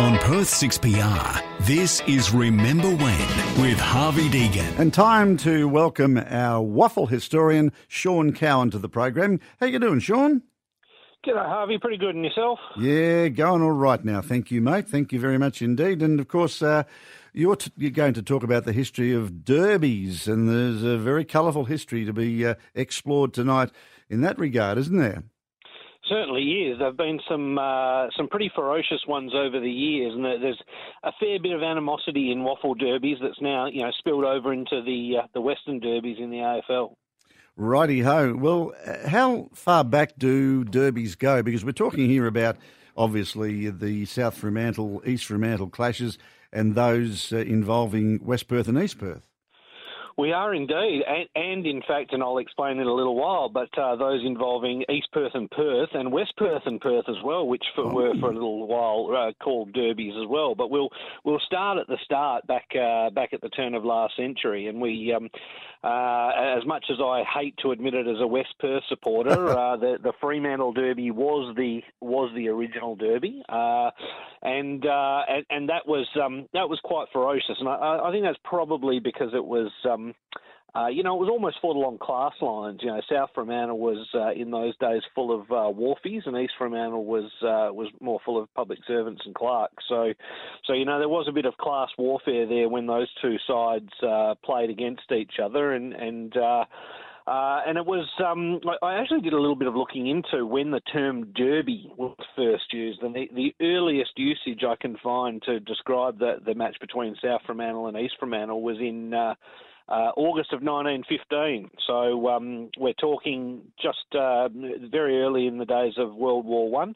On Perth 6PR, this is Remember When with Harvey Deegan. And time to welcome our WAFL historian, Sean Cowan, to the program. How you doing, Sean? G'day, Harvey. Pretty good, and yourself? Yeah, going all right now. Thank you, mate. Thank you very much indeed. And of course, uh, you're, t- you're going to talk about the history of derbies, and there's a very colourful history to be uh, explored tonight in that regard, isn't there? Certainly is. There've been some uh, some pretty ferocious ones over the years, and there's a fair bit of animosity in WAFL derbies that's now you know spilled over into the uh, the Western derbies in the AFL. Righty ho. Well, how far back do derbies go? Because we're talking here about obviously the South Fremantle East Fremantle clashes and those uh, involving West Perth and East Perth. We are indeed, and, and, in fact, and I'll explain in a little while, but uh, those involving East Perth and Perth and West Perth and Perth as well, which for, oh. were for a little while uh, called derbies as well. But we'll we'll start at the start back uh, back at the turn of last century, and we, um, uh, as much as I hate to admit it as a West Perth supporter, uh, the the Fremantle Derby was the was the original Derby, uh, and, and, and that was um, that was quite ferocious, and I, I think that's probably because it was. Um, uh, you know, it was almost fought along class lines. You know, South Fremantle was uh, in those days full of uh, wharfies, and East Fremantle was uh, was more full of public servants and clerks. So, so you know, there was a bit of class warfare there when those two sides uh, played against each other, and and. Uh, uh, and it was, um, I actually did a little bit of looking into when the term derby was first used, and the, the earliest usage I can find to describe the, the match between South Fremantle and East Fremantle was in uh, uh, August of 1915. So um, we're talking just uh, very early in the days of World War One.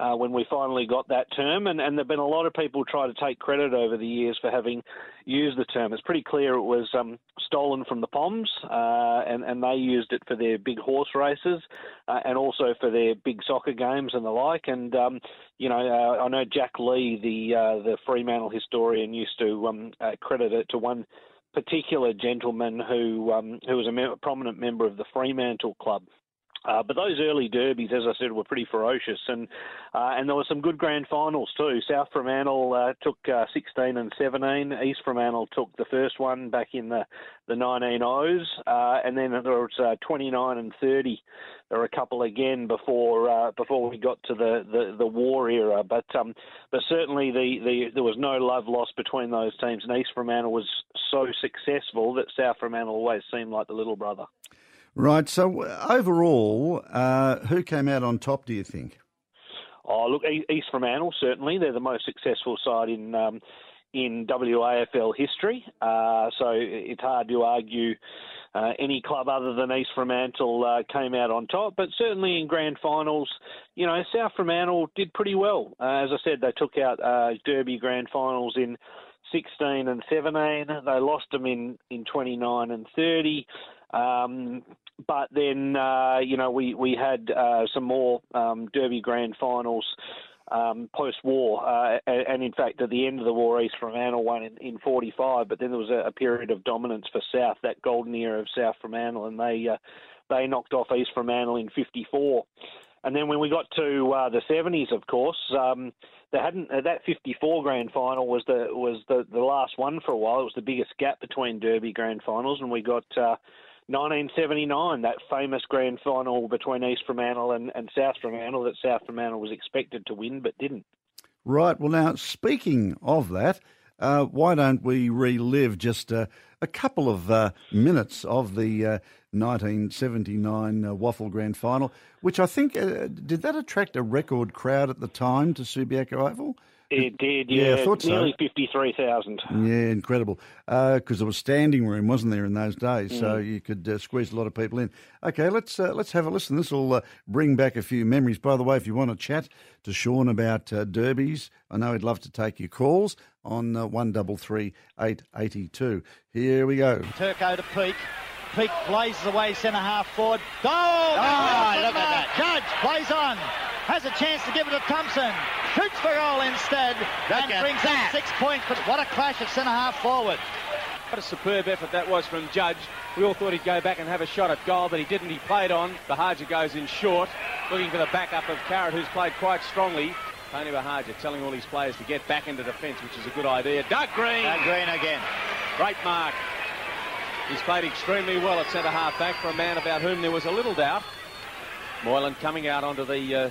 Uh, when we finally got that term, and, and there have been a lot of people try to take credit over the years for having used the term. It's pretty clear it was um, stolen from the Poms, uh, and, and they used it for their big horse races uh, and also for their big soccer games and the like. And um, you know, uh, I know Jack Lee, the uh, the Fremantle historian, used to um, uh, credit it to one particular gentleman who um, who was a, prominent member of the Fremantle Club. Uh, but those early derbies, as I said, were pretty ferocious, and uh, and there were some good grand finals too. South Fremantle uh, took uh, 16 and 17. East Fremantle took the first one back in the the 1900s, uh, and then there was uh, 29 and 30. There were a couple again before before we got to the, the, the war era, but um, but certainly the, the there was no love lost between those teams, and East Fremantle was so successful that South Fremantle always seemed like the little brother. Right. So overall, uh, who came out on top? Do you think? Oh, look, East Fremantle certainly. They're the most successful side in um, in WAFL history. Uh, so it's hard to argue uh, any club other than East Fremantle uh, came out on top. But certainly in grand finals, you know, South Fremantle did pretty well. Uh, as I said, they took out uh, Derby grand finals in 16 and 17. They lost them in, in 29 and 30. Um, but then uh, you know we we had uh, some more um, Derby Grand Finals um, post-war, uh, and in fact at the end of the war, East Fremantle won in, in 45. But then there was a, a, period of dominance for South, that golden era of South Fremantle, and they uh, they knocked off East Fremantle in 54. And then when we got to uh, the 70s, of course, um, they hadn't uh, that 54 grand final was the was the, the last one for a while. It was the biggest gap between Derby grand finals, and we got uh, 1979, that famous grand final between East Fremantle and, and South Fremantle that South Fremantle was expected to win but didn't. Right. Well, now, speaking of that, uh, why don't we relive just uh, a couple of uh, minutes of the 1979 uh, uh, WAFL Grand Final, which I think, uh, did that attract a record crowd at the time to Subiaco Oval? It did, yeah. yeah I thought nearly so. 53,000. Yeah, incredible. Because uh, there was standing room, wasn't there, in those days? Mm. So you could uh, squeeze a lot of people in. Okay, let's uh, let's have a listen. This will uh, bring back a few memories. By the way, if you want to chat to Sean about uh, derbies, I know he'd love to take your calls on uh, 133882. Here we go. Turco to Peake. Peake blazes away centre half forward. Goal! Oh, look at that. Judge plays on has a chance to give it to Thompson. Shoots for goal instead Look and brings that. six points. But what a clash at centre half forward. What a superb effort that was from Judge. We all thought he'd go back and have a shot at goal, but he didn't. He played on. Buhagiar goes in short, looking for the backup of Carrot, who's played quite strongly. Tony Buhagiar telling all his players to get back into defence, which is a good idea. Doug Green. Doug Green again. Great mark. He's played extremely well at centre half back for a man about whom there was a little doubt. Moylan coming out onto the uh,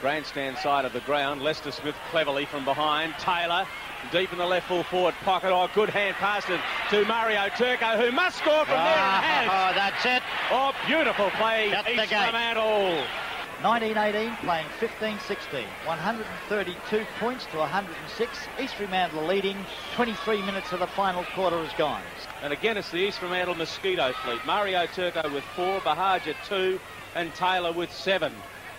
grandstand side of the ground. Lester Smith cleverly from behind. Taylor deep in the left full forward pocket. Oh, good hand pass to, to Mario Turco, who must score from there. Oh, that's it. Oh, beautiful play. The East gate. Fremantle. 1918 playing 15-16. 132 points to 106. East Fremantle leading. 23 minutes of the final quarter is gone. And again, it's the East Fremantle Mosquito fleet. Mario Turco with four, Buhagiar two, and Taylor with seven.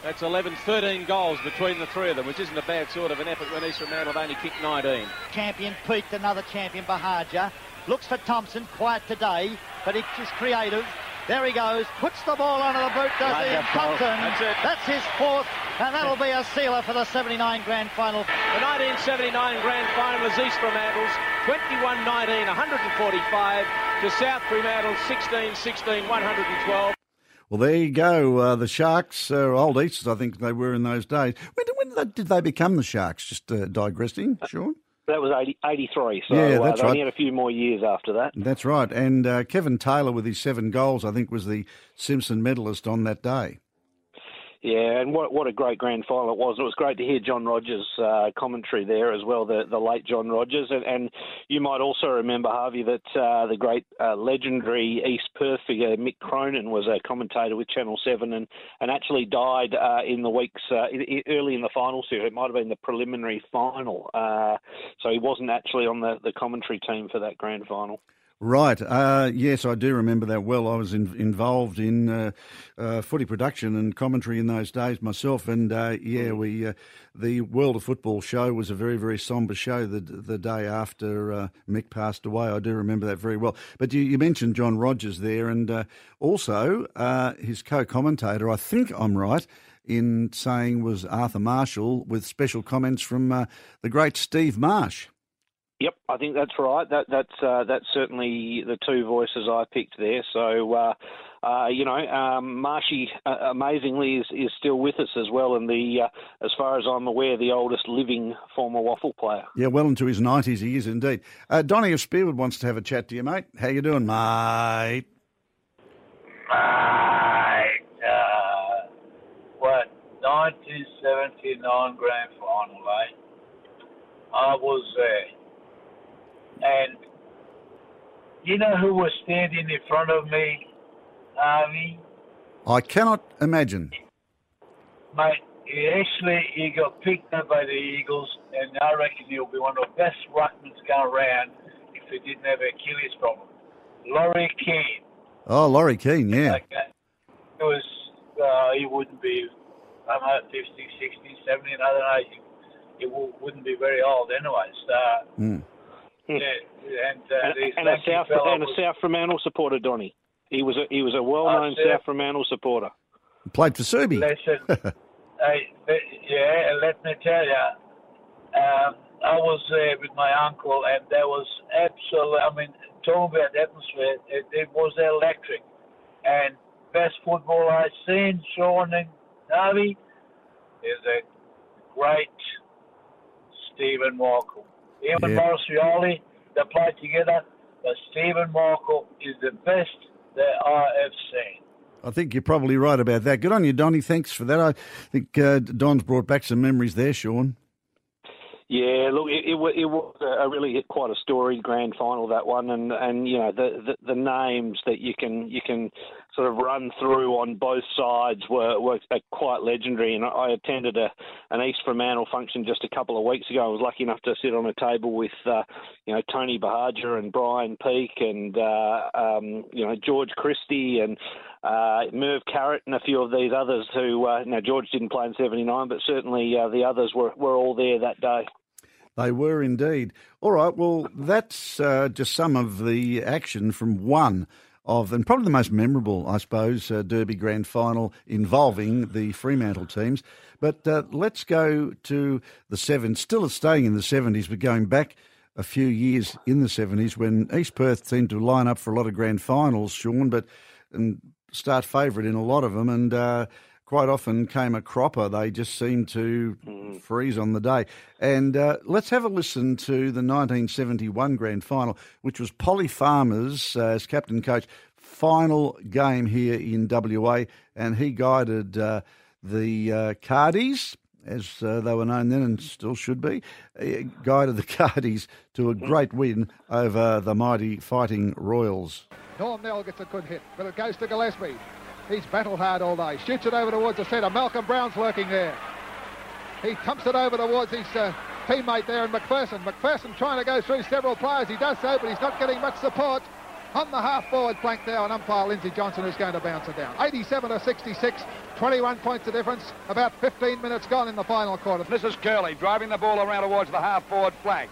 That's 11, 13 goals between the three of them, which isn't a bad sort of an effort when East Fremantle have only kicked 19. Champion peaked, another champion Buhagiar. Looks for Thompson, quiet today, but he's just creative. There he goes, puts the ball under the boot, does he? And Wonderful. That's it. that's his fourth, and that'll be a sealer for the 79 grand final. The 1979 grand final is East Fremantle's 21-19, 145 to South Fremantle 16-16, 112. Well, there you go. Uh, the Sharks, uh, old Easters, I think they were in those days. When, when did, they, did they become the Sharks? Just uh, digressing, Sean? That was 80, 83, so Yeah, uh, that's they only had a few more years after that. That's right. And uh, Kevin Taylor, with his seven goals, I think was the Simpson medalist on that day. Yeah, and what what a great grand final it was. It was great to hear John Rogers' uh, commentary there as well, the the late John Rogers, and, and you might also remember Harvey that uh, the great uh, legendary East Perth figure Mick Cronin was a commentator with Channel Seven, and and actually died uh, in the weeks uh, i- i- early in the final series. It might have been the preliminary final, uh, so he wasn't actually on the the commentary team for that grand final. Right. Uh, yes, I do remember that well. I was in, involved in uh, uh, footy production and commentary in those days myself, and uh, yeah, we uh, the World of Football show was a very very sombre show the the day after uh, Mick passed away. I do remember that very well. But you, you mentioned John Rogers there, and also his co-commentator. I think I'm right in saying was Arthur Marshall, with special comments from the great Steve Marsh. Yep, I think that's right. That that's uh, that's certainly the two voices I picked there. So uh, uh, you know, um, Marshy uh, amazingly is, is still with us as well, and the uh, as far as I'm aware, the oldest living former WAFL player. Yeah, well into his nineties, he is indeed. Uh, Donny of Spearwood wants to have a chat to you, mate. How you doing, mate? Mate, uh, what, 1979 grand final, eh? I was there. And you know who was standing in front of me, Harvey? I cannot imagine. Mate, he actually he got picked up by the Eagles, and I reckon he'll be one of the best ruckmans going around if he didn't have Achilles problem. Laurie Keene. Oh, Laurie Keene, yeah. Okay. It was, uh, he wouldn't be, I don't know, 50, 60, 70, I don't know. He, he wouldn't be very old anyway. So, Mm. Yeah, and, uh, and, this and a South and a was- South Fremantle supporter, Donny. He was a, he was a well-known Oh, South- South Fremantle supporter. Played for Serbia. Listen, hey, yeah, and let me tell you, um, I was there with my uncle, and there was absolute. I mean, talking about the atmosphere, it, it was electric, and best football I've seen, Sean and Harvey, is a great Stephen Michael. Him and Yeah. Maurice Rioli, they played together, but Stephen Michael is the best that I have seen. I think you're probably right about that. Good on you, Donny. Thanks for that. I think uh, Don's brought back some memories there, Sean. Yeah, look, it, it, it was a really quite a storied grand final that one, and and you know the, the the names that you can you can sort of run through on both sides were were quite legendary. And I attended a an East Fremantle function just a couple of weeks ago. I was lucky enough to sit on a table with uh, you know Tony Buhagiar and Brian Peake and uh, um, you know George Christie and uh, Merv Carrot and a few of these others who, uh, now George didn't play in 79, but certainly uh, the others were, were all there that day. They were indeed. All right, well, that's uh, just some of the action from one of, and probably the most memorable, I suppose, uh, Derby Grand Final involving the Fremantle teams. But uh, let's go to the 70s, still staying in the 70s, but going back a few years in the 70s when East Perth seemed to line up for a lot of grand finals, Sean, but and start favourite in a lot of them. And uh, quite often came a cropper. They just seemed to mm. freeze on the day. And uh, let's have a listen to the 1971 Grand Final, which was Polly Farmer's uh, as captain coach final game here in WA, and he guided uh, the uh, Cardies as uh, they were known then and still should be, guided the Cardies to a great win over the mighty Fighting Royals. Norm Nell gets a good hit, but it goes to Gillespie. He's battled hard all day. Shoots it over towards the centre. Malcolm Brown's working there. He pumps it over towards his uh, teammate there, and McPherson. McPherson trying to go through several players. He does so, but he's not getting much support on the half-forward flank there, and umpire Lindsay Johnson is going to bounce it down. 87 to 66, 21 points of difference, about 15 minutes gone in the final quarter. This is Curley driving the ball around towards the half-forward flank.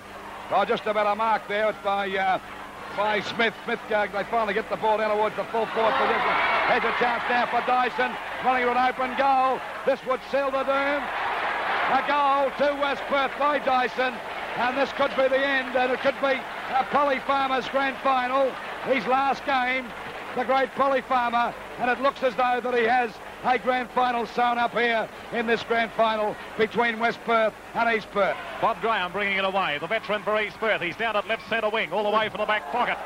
Oh, just about a mark there. It's by uh, by Smith. Smith, uh, they finally get the ball down towards the full court position. There's a chance now for Dyson, running to an open goal. This would seal the doom. A goal to West Perth by Dyson, and this could be the end, and it could be a Polly Farmer's grand final his last game, the great Polly Farmer, and it looks as though that he has a grand final sewn up here in this grand final between West Perth and East Perth. Bob Graham bringing it away, the veteran for East Perth. He's down at left centre wing, all the way from the back pocket.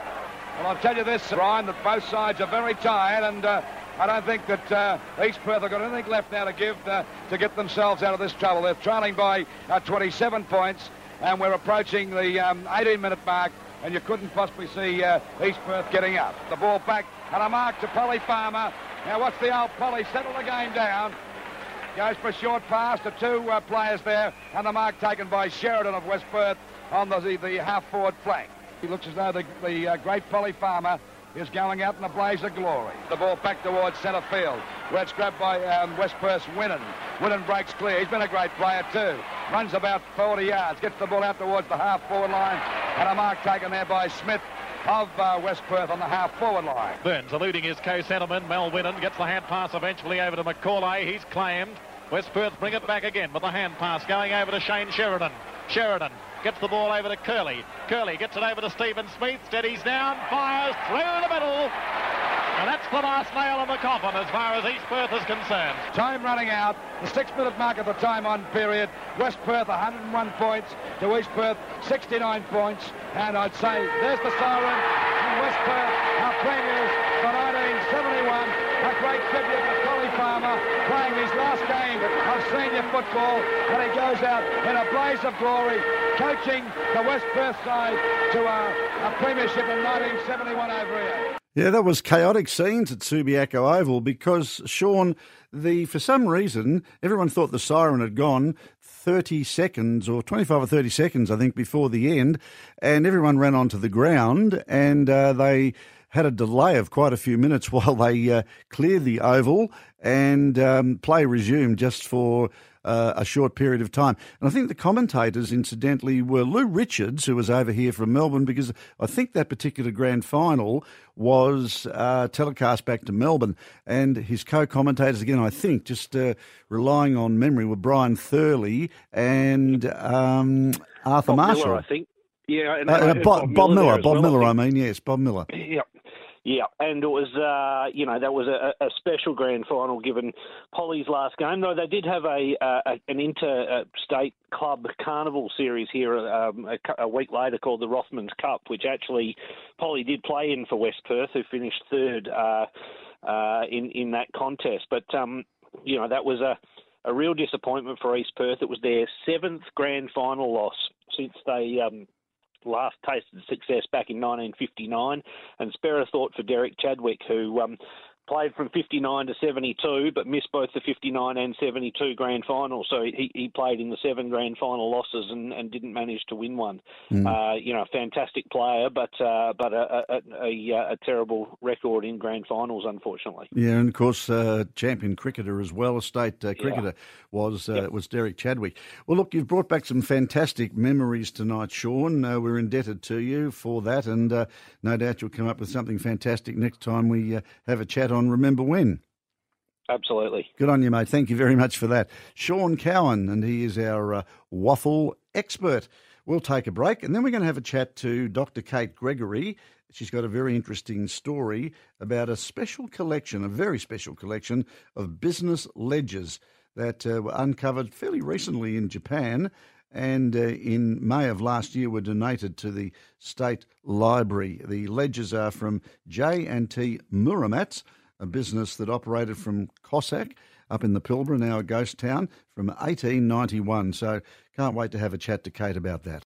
Well, I'll tell you this, Brian, that both sides are very tired, and uh, I don't think that uh, East Perth have got anything left now to give uh, to get themselves out of this trouble. They're trailing by uh, 27 points, and we're approaching the 18-minute um, mark and you couldn't possibly see uh, East Perth getting up. The ball back and a mark to Polly Farmer. Now what's the old Polly settle the game down. Goes for a short pass to two uh, players there, and the mark taken by Sheridan of West Perth on the, the, half-forward flank. He looks as though the, the uh, great Polly Farmer is going out in a blaze of glory. The ball back towards centre field, where it's grabbed by um, West Perth's Whinnen. Whinnen breaks clear. He's been a great player too. Runs about 40 yards, gets the ball out towards the half-forward line, and a mark taken there by Smith of uh, West Perth on the half-forward line. Burns eluding his co-centreman, Mel Whinnen, gets the hand pass eventually over to McCauley. He's claimed. West Perth bring it back again with the hand pass going over to Shane Sheridan. Sheridan Gets the ball over to Curley. Curley gets it over to Stephen Smith. Steadies down. Fires through the middle. And that's the last nail in the coffin as far as East Perth is concerned. Time running out. The six-minute mark of the time on period. West Perth 101 points to East Perth 69 points. And I'd say there's the siren. And West Perth, our premiers for 1971. A great tribute to Polly Farmer playing his last game of senior football. And he goes out in a blaze of glory coaching the West Perth side to a, a premiership in 1971 over here. Yeah, that was chaotic scenes at Subiaco Oval because Sean, the for some reason everyone thought the siren had gone 30 seconds or 25 or 30 seconds, I think, before the end, and everyone ran onto the ground and uh, they had a delay of quite a few minutes while they uh, cleared the oval and um, play resumed just for uh, a short period of time. And I think the commentators, incidentally, were Lou Richards, who was over here from Melbourne, because I think that particular grand final was uh, telecast back to Melbourne. And his co commentators, again, I think, just uh, relying on memory, were Brian Thurley and um, Arthur Bob Marshall. Miller, I think. Yeah, and, uh, Bob, Bob, Miller, Miller Bob Miller, I mean, yes, Bob Miller. Yeah, yeah, and it was, uh, you know, that was a, a, special grand final given Polly's last game. Though they did have a, a an interstate club carnival series here um, a, a, week later called the Rothmans Cup, which actually Polly did play in for West Perth, who finished third uh, uh, in in that contest. But um, you know, that was a a real disappointment for East Perth. It was their seventh grand final loss since they um, last tasted success back in 1959, and spare a thought for Derek Chadwick, who um, played from 59 to 72, but missed both the 59 and 72 grand finals. So he, he played in the seven grand final losses and, and didn't manage to win one. Mm. Uh, you know, a fantastic player, but uh, but a, a, a, a, terrible record in grand finals, unfortunately. Yeah, and of course, uh, champion cricketer as well, a state uh, cricketer yeah. was uh, yep. was Derek Chadwick. Well, look, you've brought back some fantastic memories tonight, Sean. Uh, we're indebted to you for that, and no doubt you'll come up with something fantastic next time we have a chat on Remember When. Absolutely. Good on you, mate. Thank you very much for that. Sean Cowan, and he is our uh, WAFL expert. We'll take a break and then we're going to have a chat to Dr. Kate Gregory she's got a very interesting story about a special collection, a very special collection of business ledgers that uh, were uncovered fairly recently in Japan and uh, in May of last year were donated to the State Library. The ledgers are from J&T Muramats, a business that operated from Cossack up in the Pilbara, now a ghost town, from 1891. So can't wait to have a chat to Kate about that.